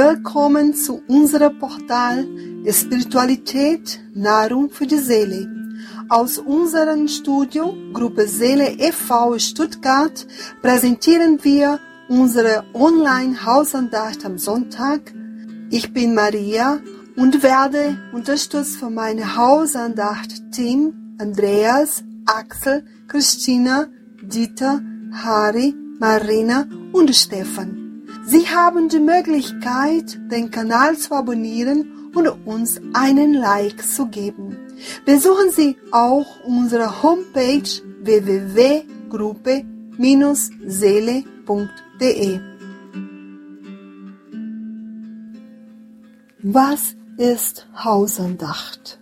Willkommen zu unserem Portal Spiritualität Nahrung für die Seele. Aus unserem Studio Gruppe Seele e.V. Stuttgart präsentieren wir unsere Online-Hausandacht am Sonntag. Ich bin Maria und werde unterstützt von meinem Hausandacht-Team Andreas, Axel, Christina, Dieter, Harry, Marina und Stefan. Sie haben die Möglichkeit, den Kanal zu abonnieren und uns einen Like zu geben. Besuchen Sie auch unsere Homepage www.gruppe-seele.de. Was ist Hausandacht?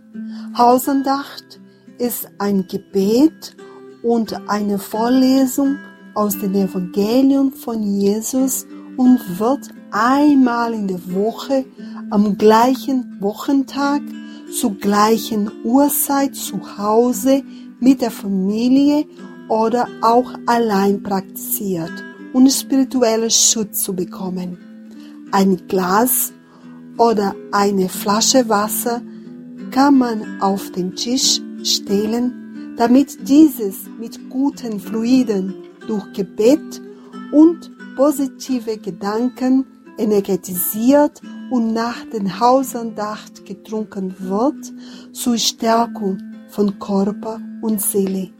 Hausandacht ist ein Gebet und eine Vorlesung aus dem Evangelium von Jesus und wird einmal in der Woche am gleichen Wochentag zur gleichen Uhrzeit zu Hause mit der Familie oder auch allein praktiziert, um spirituellen Schutz zu bekommen. Ein Glas oder eine Flasche Wasser kann man auf den Tisch stellen, damit dieses mit guten Fluiden durch Gebet und positive Gedanken energetisiert und nach den Hausandacht getrunken wird zur Stärkung von Körper und Seele.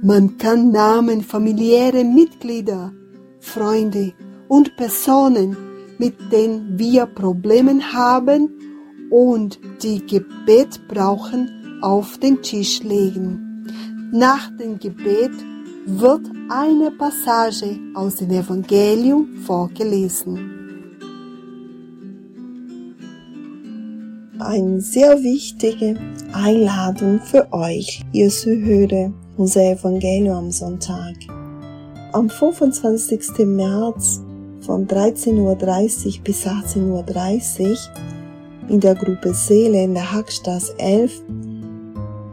Man kann Namen familiäre Mitglieder, Freunde und Personen, mit denen wir Probleme haben und die Gebet brauchen, auf den Tisch legen. Nach dem Gebet wird eine Passage aus dem Evangelium vorgelesen. Eine sehr wichtige Einladung für euch, ihr Zuhörer, unser Evangelium am Sonntag. Am 25. März von 13.30 Uhr bis 18.30 Uhr in der Gruppe Seele in der Hackstraße 11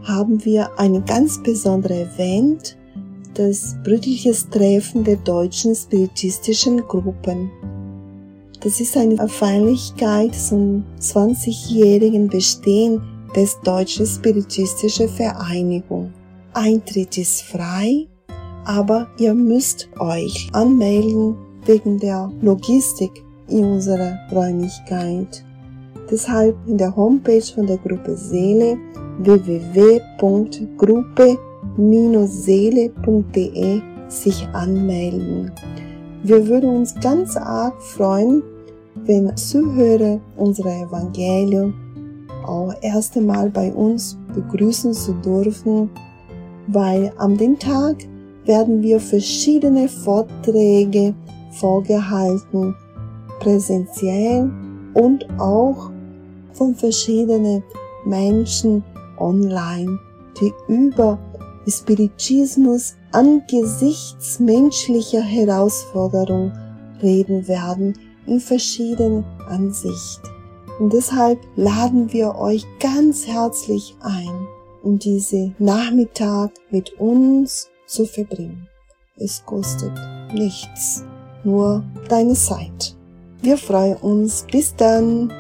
haben wir ein ganz besonderes Event, das brüdliches Treffen der deutschen spiritistischen Gruppen. Das ist eine Feierlichkeit zum 20-jährigen Bestehen des Deutschen Spiritistischen Vereinigung. Eintritt ist frei, aber ihr müsst euch anmelden wegen der Logistik in unserer Räumlichkeit. Deshalb in der Homepage von der Gruppe Seele www.gruppe-seele.de sich anmelden. Wir würden uns ganz arg freuen, wenn Zuhörer unserer Evangelium auch erst einmal bei uns begrüßen zu dürfen, weil am den Tag werden wir verschiedene Vorträge vorgehalten, präsentiell und auch von verschiedenen Menschen online, die über Spiritismus angesichts menschlicher Herausforderungen reden werden in verschiedenen Ansichten. Und deshalb laden wir euch ganz herzlich ein, um diese Nachmittag mit uns zu verbringen. Es kostet nichts, nur deine Zeit. Wir freuen uns. Bis dann.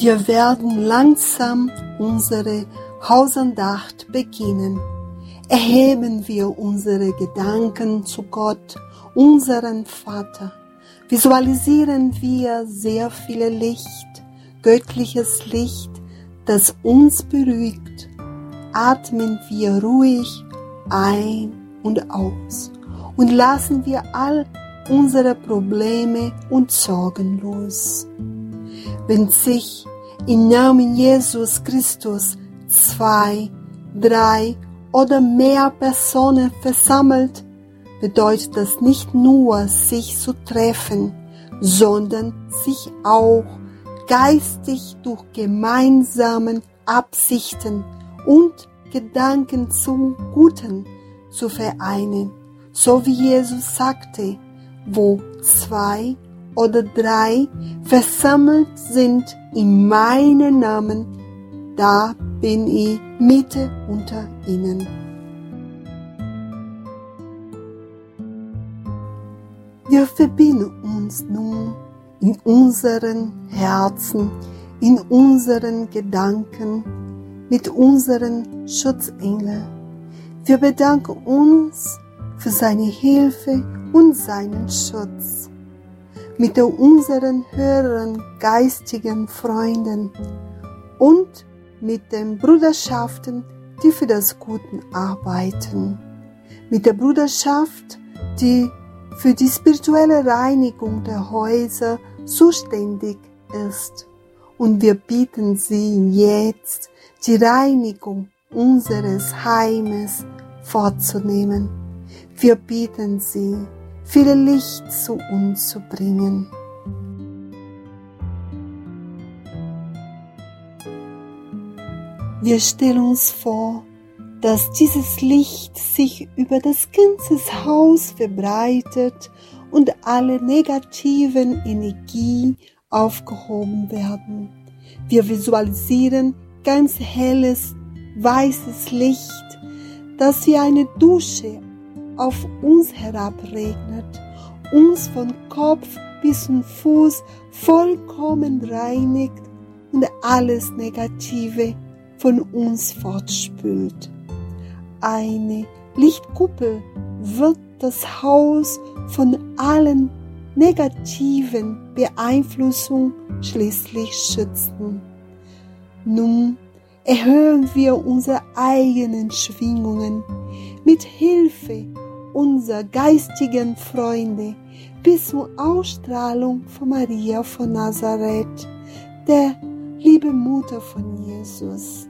Wir werden langsam unsere Hausandacht beginnen. Erheben wir unsere Gedanken zu Gott, unseren Vater. Visualisieren wir sehr viele Licht, göttliches Licht, das uns beruhigt. Atmen wir ruhig ein und aus und lassen wir all unsere Probleme und Sorgen los. Wenn sich im Namen Jesus Christus zwei, drei oder mehr Personen versammelt, bedeutet das nicht nur sich zu treffen, sondern sich auch geistig durch gemeinsamen Absichten und Gedanken zum Guten zu vereinen, so wie Jesus sagte, wo zwei oder drei versammelt sind in meinem Namen, da bin ich Mitte unter ihnen. Wir verbinden uns nun in unseren Herzen, in unseren Gedanken mit unseren Schutzengeln. Wir bedanken uns für seine Hilfe und seinen Schutz. Mit unseren höheren geistigen Freunden und mit den Bruderschaften, die für das Gute arbeiten. Mit der Bruderschaft, die für die spirituelle Reinigung der Häuser zuständig ist. Und wir bieten Sie jetzt, die Reinigung unseres Heimes vorzunehmen. Wir bieten Sie, viel Licht zu uns zu bringen. Wir stellen uns vor, dass dieses Licht sich über das ganze Haus verbreitet und alle negativen Energie aufgehoben werden. Wir visualisieren ganz helles, weißes Licht, das wie eine Dusche auf uns herabregnet, uns von Kopf bis zum Fuß vollkommen reinigt und alles Negative von uns fortspült eine Lichtkuppel wird das Haus von allen negativen Beeinflussungen schließlich schützen. Nun erhöhen wir unsere eigenen Schwingungen mit Hilfe unserer geistigen Freunde bis zur Ausstrahlung von Maria von Nazareth, der liebe Mutter von Jesus.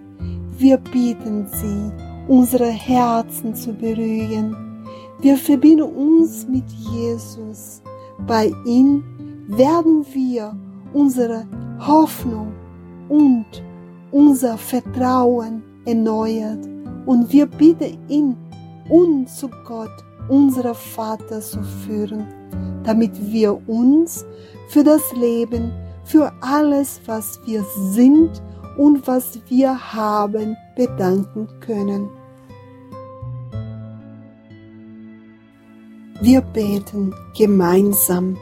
Wir bieten sie unsere Herzen zu berühren. Wir verbinden uns mit Jesus. Bei ihm werden wir unsere Hoffnung und unser Vertrauen erneuert und wir bitten ihn, uns zu Gott, unser Vater, zu führen, damit wir uns für das Leben, für alles, was wir sind und was wir haben, bedanken können. Wir beten gemeinsam.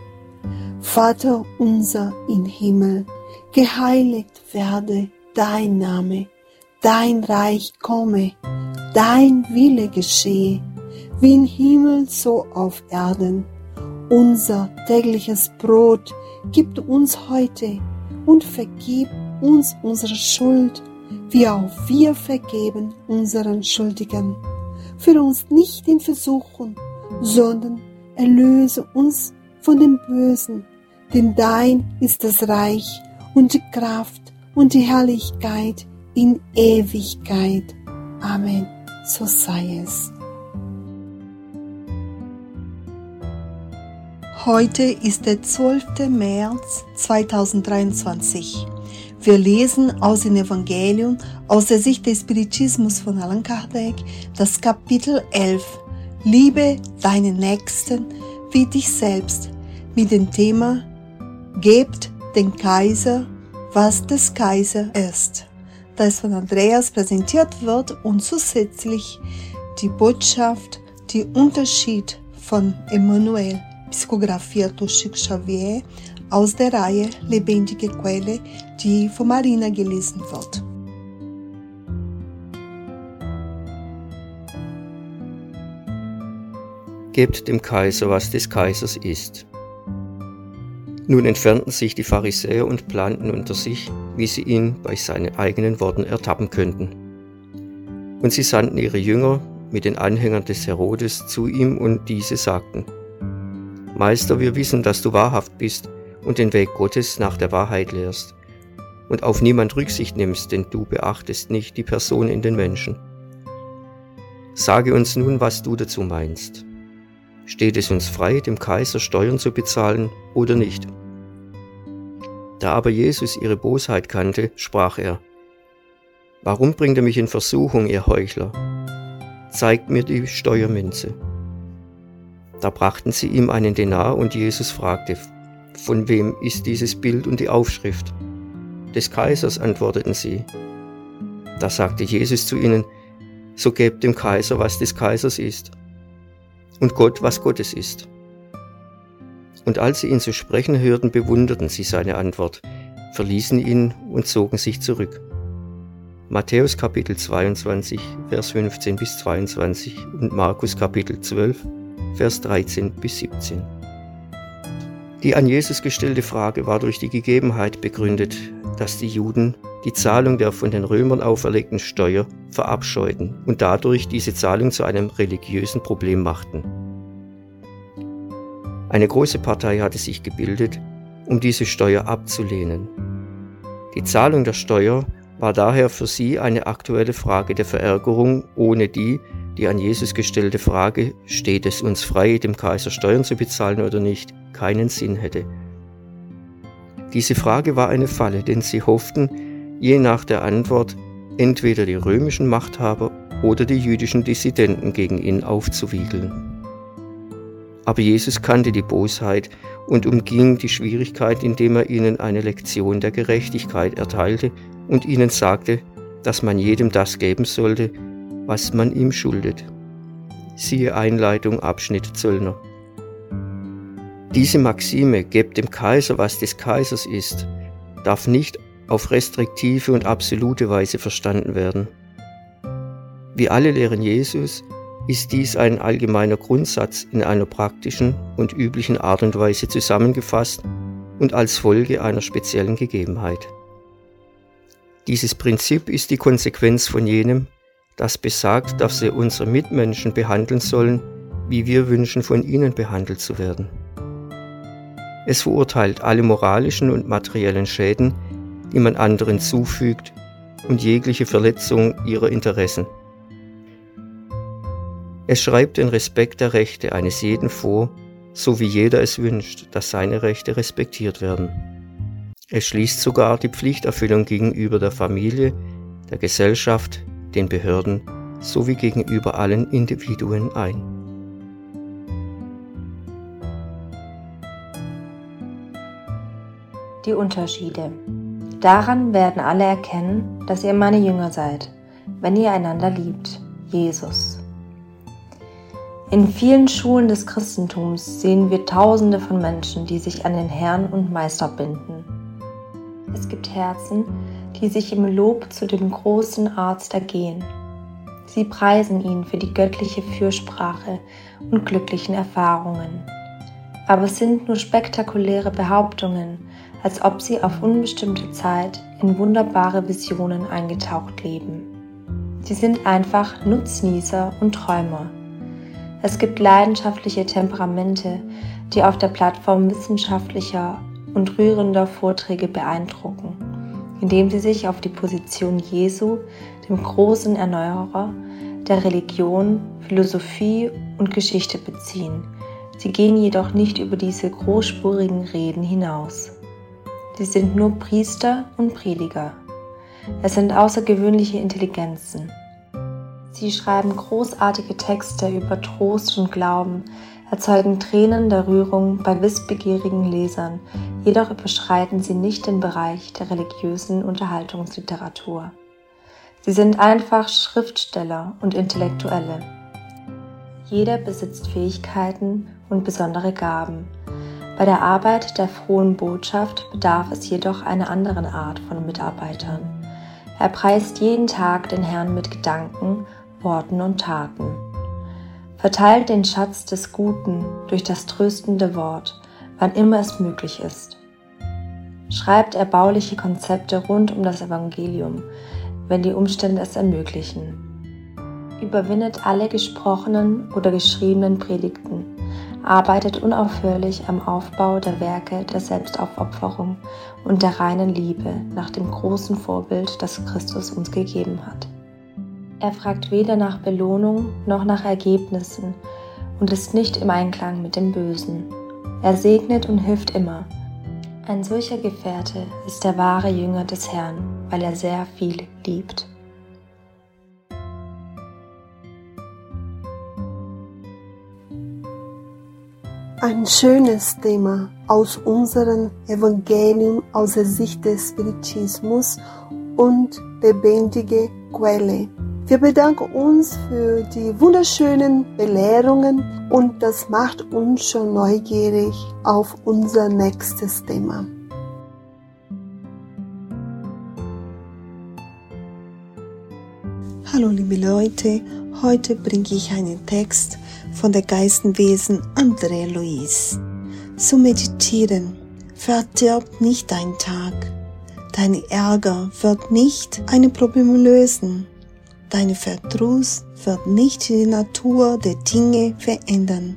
Vater unser im Himmel, geheiligt werde dein Name, dein Reich komme, dein Wille geschehe, wie im Himmel so auf Erden. Unser tägliches Brot gib uns heute und vergib uns unsere Schuld, wie auch wir vergeben unseren Schuldigen. Führe uns nicht in Versuchung, sondern erlöse uns von dem Bösen, denn dein ist das Reich und die Kraft und die Herrlichkeit in Ewigkeit. Amen. So sei es. Heute ist der 12. März 2023. Wir lesen aus dem Evangelium aus der Sicht des Spiritismus von Allan Kardec das Kapitel 11 Liebe deinen Nächsten wie dich selbst mit dem Thema Gebt den Kaiser, was des Kaiser ist, das von Andreas präsentiert wird und zusätzlich die Botschaft, die Unterschied von Emmanuel, psychografiert durch Chico Xavier aus der Reihe Lebendige Quelle, die von Marina gelesen wird. Gebt dem Kaiser, was des Kaisers ist. Nun entfernten sich die Pharisäer und planten unter sich, wie sie ihn bei seinen eigenen Worten ertappen könnten. Und sie sandten ihre Jünger mit den Anhängern des Herodes zu ihm und diese sagten, Meister, wir wissen, dass du wahrhaft bist und den Weg Gottes nach der Wahrheit lehrst und auf niemand Rücksicht nimmst, denn du beachtest nicht die Person in den Menschen. Sage uns nun, was du dazu meinst. Steht es uns frei, dem Kaiser Steuern zu bezahlen oder nicht? Da aber Jesus ihre Bosheit kannte, sprach er, Warum bringt er mich in Versuchung, ihr Heuchler? Zeigt mir die Steuermünze. Da brachten sie ihm einen Denar und Jesus fragte, von wem ist dieses Bild und die Aufschrift? Des Kaisers, antworteten sie. Da sagte Jesus zu ihnen, so gebt dem Kaiser, was des Kaisers ist und Gott, was Gottes ist. Und als sie ihn zu sprechen hörten, bewunderten sie seine Antwort, verließen ihn und zogen sich zurück. Matthäus Kapitel 22, Vers 15 bis 22 und Markus Kapitel 12, Vers 13 bis 17. Die an Jesus gestellte Frage war durch die Gegebenheit begründet, dass die Juden die Zahlung der von den Römern auferlegten Steuer verabscheuten und dadurch diese Zahlung zu einem religiösen Problem machten. Eine große Partei hatte sich gebildet, um diese Steuer abzulehnen. Die Zahlung der Steuer war daher für sie eine aktuelle Frage der Verärgerung, ohne die die an Jesus gestellte Frage, steht es uns frei, dem Kaiser Steuern zu bezahlen oder nicht, keinen Sinn hätte. Diese Frage war eine Falle, denn sie hofften, je nach der Antwort entweder die römischen Machthaber oder die jüdischen Dissidenten gegen ihn aufzuwiegeln. Aber Jesus kannte die Bosheit und umging die Schwierigkeit, indem er ihnen eine Lektion der Gerechtigkeit erteilte und ihnen sagte, dass man jedem das geben sollte, was man ihm schuldet. Siehe Einleitung Abschnitt Zöllner. Diese Maxime, gebt dem Kaiser, was des Kaisers ist, darf nicht auf restriktive und absolute Weise verstanden werden. Wie alle lehren Jesus, ist dies ein allgemeiner Grundsatz in einer praktischen und üblichen Art und Weise zusammengefasst und als Folge einer speziellen Gegebenheit. Dieses Prinzip ist die Konsequenz von jenem, das besagt, dass wir unsere Mitmenschen behandeln sollen, wie wir wünschen, von ihnen behandelt zu werden. Es verurteilt alle moralischen und materiellen Schäden, die man anderen zufügt und jegliche Verletzung ihrer Interessen. Es schreibt den Respekt der Rechte eines jeden vor, so wie jeder es wünscht, dass seine Rechte respektiert werden. Es schließt sogar die Pflichterfüllung gegenüber der Familie, der Gesellschaft, den Behörden sowie gegenüber allen Individuen ein. Die Unterschiede. Daran werden alle erkennen, dass ihr meine Jünger seid, wenn ihr einander liebt. Jesus. In vielen Schulen des Christentums sehen wir Tausende von Menschen, die sich an den Herrn und Meister binden. Es gibt Herzen, die sich im Lob zu dem großen Arzt ergehen. Sie preisen ihn für die göttliche Fürsprache und glücklichen Erfahrungen. Aber es sind nur spektakuläre Behauptungen, als ob sie auf unbestimmte Zeit in wunderbare Visionen eingetaucht leben. Sie sind einfach Nutznießer und Träumer. Es gibt leidenschaftliche Temperamente, die auf der Plattform wissenschaftlicher und rührender Vorträge beeindrucken, indem sie sich auf die Position Jesu, dem großen Erneuerer der Religion, Philosophie und Geschichte beziehen. Sie gehen jedoch nicht über diese großspurigen Reden hinaus. Sie sind nur Priester und Prediger. Es sind außergewöhnliche Intelligenzen. Sie schreiben großartige Texte über Trost und Glauben, erzeugen Tränen der Rührung bei wissbegierigen Lesern, jedoch überschreiten sie nicht den Bereich der religiösen Unterhaltungsliteratur. Sie sind einfach Schriftsteller und Intellektuelle. Jeder besitzt Fähigkeiten und besondere Gaben. Bei der Arbeit der frohen Botschaft bedarf es jedoch einer anderen Art von Mitarbeitern. Er preist jeden Tag den Herrn mit Gedanken Worten und Taten. Verteilt den Schatz des Guten durch das tröstende Wort, wann immer es möglich ist. Schreibt erbauliche Konzepte rund um das Evangelium, wenn die Umstände es ermöglichen. Überwindet alle gesprochenen oder geschriebenen Predigten, arbeitet unaufhörlich am Aufbau der Werke der Selbstaufopferung und der reinen Liebe nach dem großen Vorbild, das Christus uns gegeben hat. Er fragt weder nach Belohnung noch nach Ergebnissen und ist nicht im Einklang mit dem Bösen. Er segnet und hilft immer. Ein solcher Gefährte ist der wahre Jünger des Herrn, weil er sehr viel liebt. Ein schönes Thema aus unserem Evangelium aus der Sicht des Spiritismus und lebendige Quelle Wir bedanken uns für die wunderschönen Belehrungen und das macht uns schon neugierig auf unser nächstes Thema. Hallo liebe Leute, heute bringe ich einen Text von der Geistenwesen Andrea Louise. Zu meditieren verdirbt nicht dein Tag. Dein Ärger wird nicht eine Probleme lösen. Deine Verdruss wird nicht die Natur der Dinge verändern.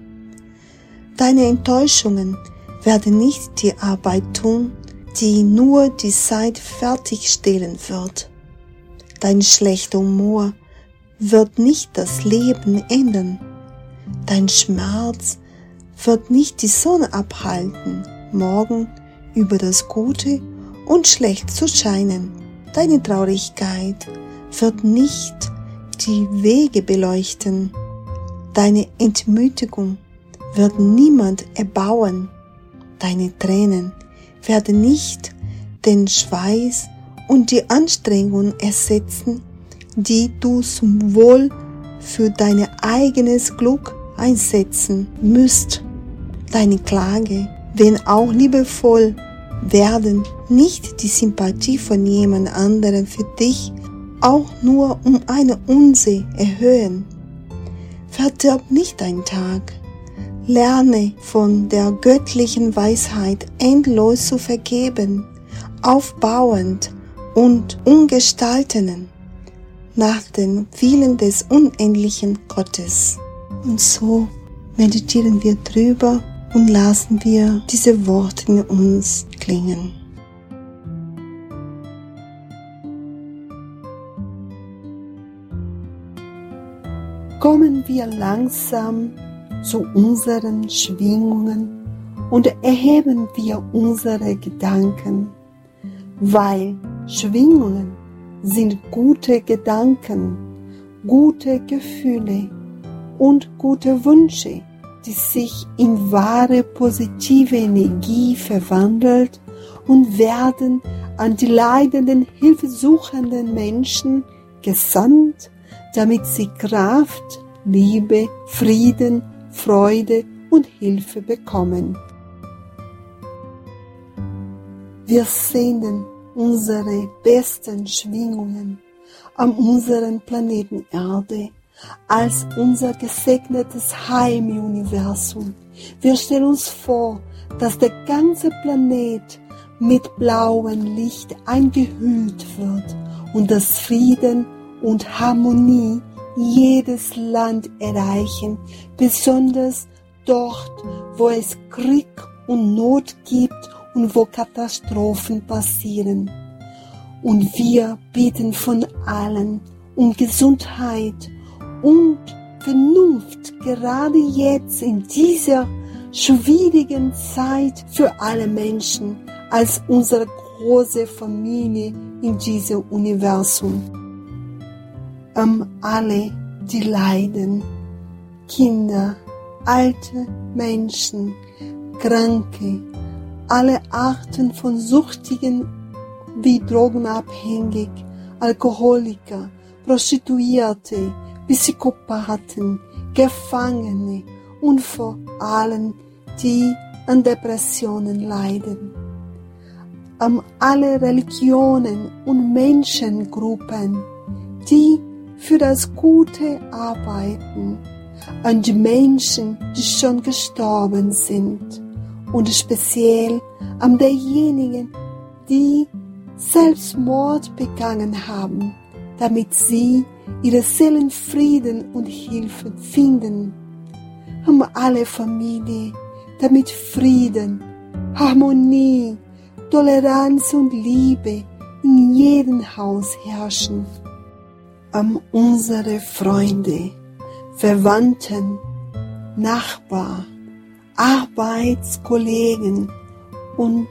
Deine Enttäuschungen werden nicht die Arbeit tun, die nur die Zeit fertigstellen wird. Dein schlechter Humor wird nicht das Leben ändern. Dein Schmerz wird nicht die Sonne abhalten, morgen über das Gute und Schlecht zu scheinen. Deine Traurigkeit wird nicht die Wege beleuchten. Deine Entmütigung wird niemand erbauen. Deine Tränen werden nicht den Schweiß und die Anstrengungen ersetzen, die du zum Wohl für dein eigenes Glück einsetzen müsst. Deine Klage, wenn auch liebevoll, werden nicht die Sympathie von jemand anderem für dich auch nur um eine Unse erhöhen. Verdirb nicht dein Tag. Lerne von der göttlichen Weisheit endlos zu vergeben, aufbauend und ungestaltenen nach den Willen des unendlichen Gottes. Und so meditieren wir drüber und lassen wir diese Worte in uns klingen. Kommen wir langsam zu unseren Schwingungen und erheben wir unsere Gedanken, weil Schwingungen sind gute Gedanken, gute Gefühle und gute Wünsche, die sich in wahre positive Energie verwandelt und werden an die leidenden, hilfesuchenden Menschen gesandt, damit sie Kraft, Liebe, Frieden, Freude und Hilfe bekommen. Wir sehnen unsere besten Schwingungen an unserem Planeten Erde als unser gesegnetes Heim im Universum. Wir stellen uns vor, dass der ganze Planet mit blauem Licht eingehüllt wird und dass Frieden und Harmonie jedes Land erreichen, besonders dort, wo es Krieg und Not gibt und wo Katastrophen passieren. Und wir bitten von allen um Gesundheit und Vernunft, gerade jetzt in dieser schwierigen Zeit für alle Menschen als unsere große Familie in diesem Universum. Um alle, die leiden, Kinder, alte Menschen, Kranke, alle Arten von Suchtigen wie Drogenabhängig, Alkoholiker, Prostituierte, Psychopathen, Gefangene und vor allem die an Depressionen leiden. An alle Religionen und Menschengruppen, die für das Gute arbeiten, an die Menschen, die schon gestorben sind und speziell an derjenigen, die Selbstmord begangen haben, damit sie ihre Seelenfrieden und Hilfe finden. Haben alle Familie, damit Frieden, Harmonie, Toleranz und Liebe in jedem Haus herrschen. Am unsere Freunde, Verwandten, Nachbar, Arbeitskollegen und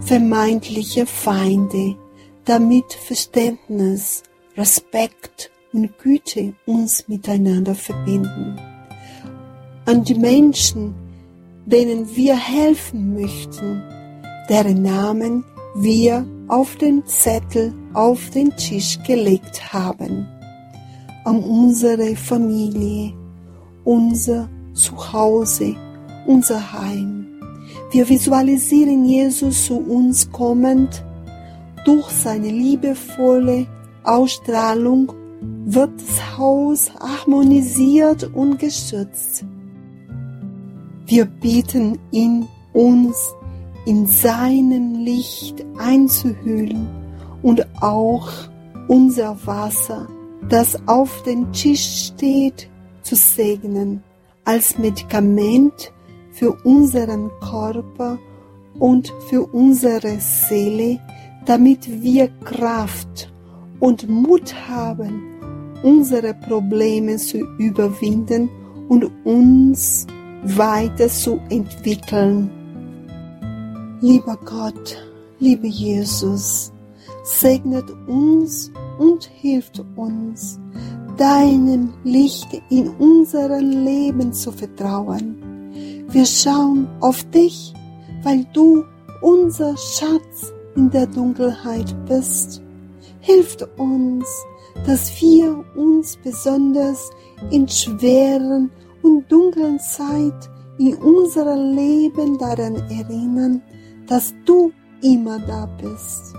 vermeintliche Feinde, damit Verständnis, Respekt und Güte uns miteinander verbinden. An die Menschen, denen wir helfen möchten, deren Namen wir auf den Zettel auf den Tisch gelegt haben. An unsere Familie, unser Zuhause, unser Heim. Wir visualisieren Jesus zu uns kommend. Durch seine liebevolle Ausstrahlung wird das Haus harmonisiert und geschützt. Wir bitten ihn, uns in seinem Licht einzuhüllen und auch unser Wasser, das auf dem Tisch steht, zu segnen als Medikament für unseren Körper und für unsere Seele, damit wir Kraft und Mut haben, unsere Probleme zu überwinden und uns weiter zu entwickeln. Lieber Gott, lieber Jesus, segnet uns und hilft uns, deinem Licht in unserem Leben zu vertrauen. Wir schauen auf dich, weil du unser Schatz in der Dunkelheit bist. Hilft uns, dass wir uns besonders in schweren und dunklen Zeit in unserem Leben daran erinnern, dass du immer da bist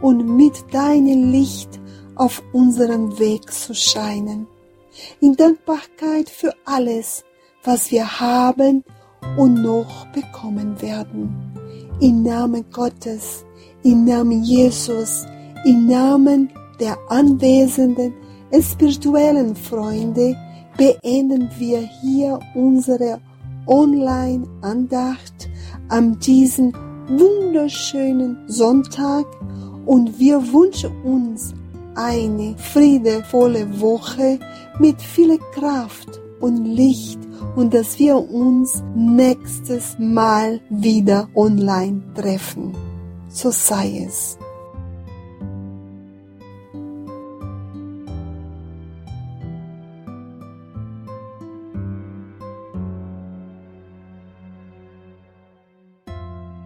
und mit deinem Licht auf unserem Weg zu scheinen. In Dankbarkeit für alles, was wir haben und noch bekommen werden. Im Namen Gottes, im Namen Jesus, im Namen der anwesenden spirituellen Freunde beenden wir hier unsere Online-Andacht an diesem wunderschönen Sonntag und wir wünschen uns eine friedevolle Woche mit viel Kraft und Licht und dass wir uns nächstes Mal wieder online treffen. So sei es.